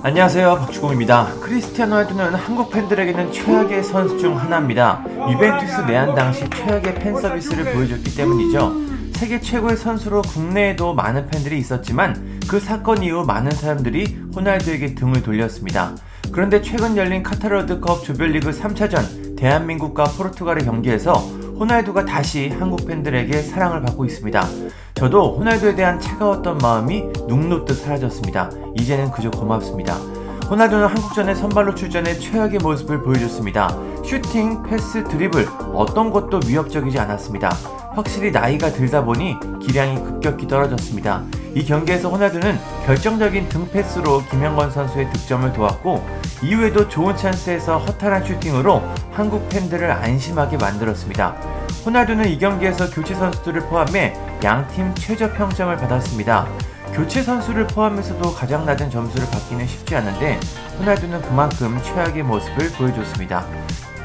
안녕하세요 박주공입니다. 크리스티아노 호날두는 한국 팬들에게는 최악의 선수 중 하나입니다. 유벤투스 내한 당시 최악의 팬 서비스를 보여줬기 때문이죠. 세계 최고의 선수로 국내에도 많은 팬들이 있었지만 그 사건 이후 많은 사람들이 호날두에게 등을 돌렸습니다. 그런데 최근 열린 카타르 월드컵 조별리그 3차전 대한민국과 포르투갈의 경기에서 호날두가 다시 한국 팬들에게 사랑을 받고 있습니다. 저도 호날두에 대한 차가웠던 마음이 눅눅듯 사라졌습니다. 이제는 그저 고맙습니다. 호날두는 한국전에 선발로 출전해 최악의 모습을 보여줬습니다. 슈팅, 패스, 드리블 어떤 것도 위협적이지 않았습니다. 확실히 나이가 들다 보니 기량이 급격히 떨어졌습니다. 이 경기에서 호날두는 결정적인 등패스로 김영건 선수의 득점을 도왔고 이후에도 좋은 찬스에서 허탈한 슈팅으로 한국 팬들을 안심하게 만들었습니다. 호날두는 이 경기에서 교체 선수들을 포함해 양팀 최저 평점을 받았습니다. 교체 선수를 포함해서도 가장 낮은 점수를 받기는 쉽지 않은데 호날두는 그만큼 최악의 모습을 보여줬습니다.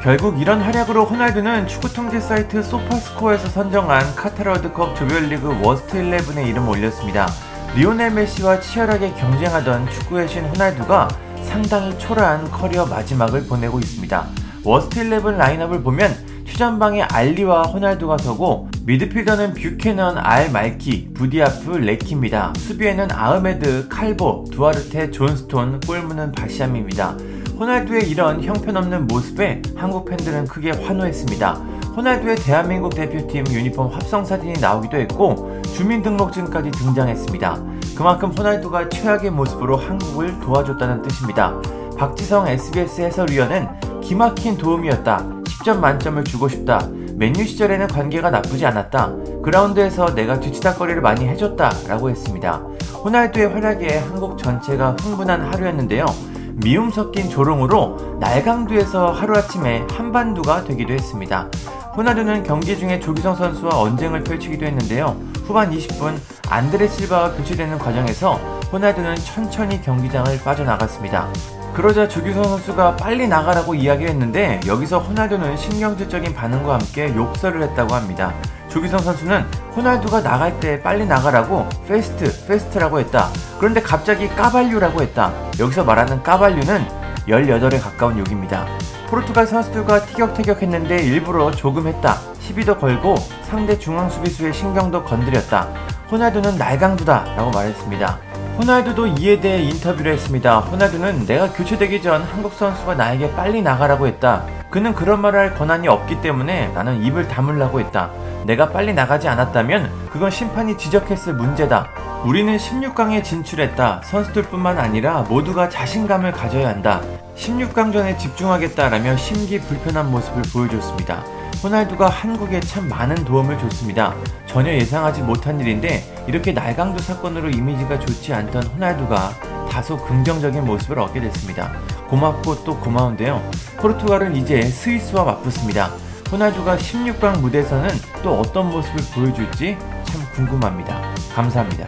결국 이런 활약으로 호날두는 축구 통계 사이트 소파스코어에서 선정한 카타르 월드컵 조별리그 worst 11에 이름 올렸습니다. 리오넬 메시와 치열하게 경쟁하던 축구의 신 호날두가 상당히 초라한 커리어 마지막을 보내고 있습니다. worst 11 라인업을 보면 최전방에 알리와 호날두가 서고 미드필더는 뷰캐넌, 알 말키, 부디아프, 레키입니다. 수비에는 아흐메드, 칼보, 두아르테, 존스톤, 골문은 바시암입니다. 호날두의 이런 형편없는 모습에 한국 팬들은 크게 환호했습니다. 호날두의 대한민국 대표팀 유니폼 합성 사진이 나오기도 했고 주민등록증까지 등장했습니다. 그만큼 호날두가 최악의 모습으로 한국을 도와줬다는 뜻입니다. 박지성 SBS 해설위원은 기막힌 도움이었다. 10점 만점을 주고 싶다. 맨유 시절에는 관계가 나쁘지 않았다. 그라운드에서 내가 뒤치다거리를 많이 해줬다. 라고 했습니다. 호날두의 활약에 한국 전체가 흥분한 하루였는데요. 미움 섞인 조롱으로 날강두에서 하루아침에 한반두가 되기도 했습니다. 호날두는 경기 중에 조기성 선수와 언쟁을 펼치기도 했는데요. 후반 20분 안드레 실바와 교체되는 과정에서 호날두는 천천히 경기장을 빠져나갔습니다. 그러자 조규성 선수가 빨리 나가라고 이야기했는데 여기서 호날두는 신경질적인 반응과 함께 욕설을 했다고 합니다. 조규성 선수는 호날두가 나갈 때 빨리 나가라고 fast, fast라고 했다. 그런데 갑자기 caralho라고 했다. 여기서 말하는 caralho는 18에 가까운 욕입니다. 포르투갈 선수들과 티격태격했는데 일부러 조금 했다. 시비도 걸고 상대 중앙 수비수의 신경도 건드렸다. 호날두는 날강두다 라고 말했습니다. 호날두도 이에 대해 인터뷰를 했습니다. 호날두는 내가 교체되기 전 한국 선수가 나에게 빨리 나가라고 했다. 그는 그런 말을 할 권한이 없기 때문에 나는 입을 다물라고 했다. 내가 빨리 나가지 않았다면 그건 심판이 지적했을 문제다. 우리는 16강에 진출했다. 선수들뿐만 아니라 모두가 자신감을 가져야 한다. 16강전에 집중하겠다라며 심기 불편한 모습을 보여줬습니다. 호날두가 한국에 참 많은 도움을 줬습니다. 전혀 예상하지 못한 일인데 이렇게 날강도 사건으로 이미지가 좋지 않던 호날두가 다소 긍정적인 모습을 얻게 됐습니다. 고맙고 또 고마운데요. 포르투갈은 이제 스위스와 맞붙습니다. 호날두가 16강 무대에서는 또 어떤 모습을 보여줄지 참 궁금합니다. 감사합니다.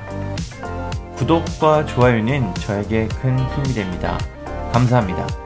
구독과 좋아요는 저에게 큰 힘이 됩니다. 감사합니다.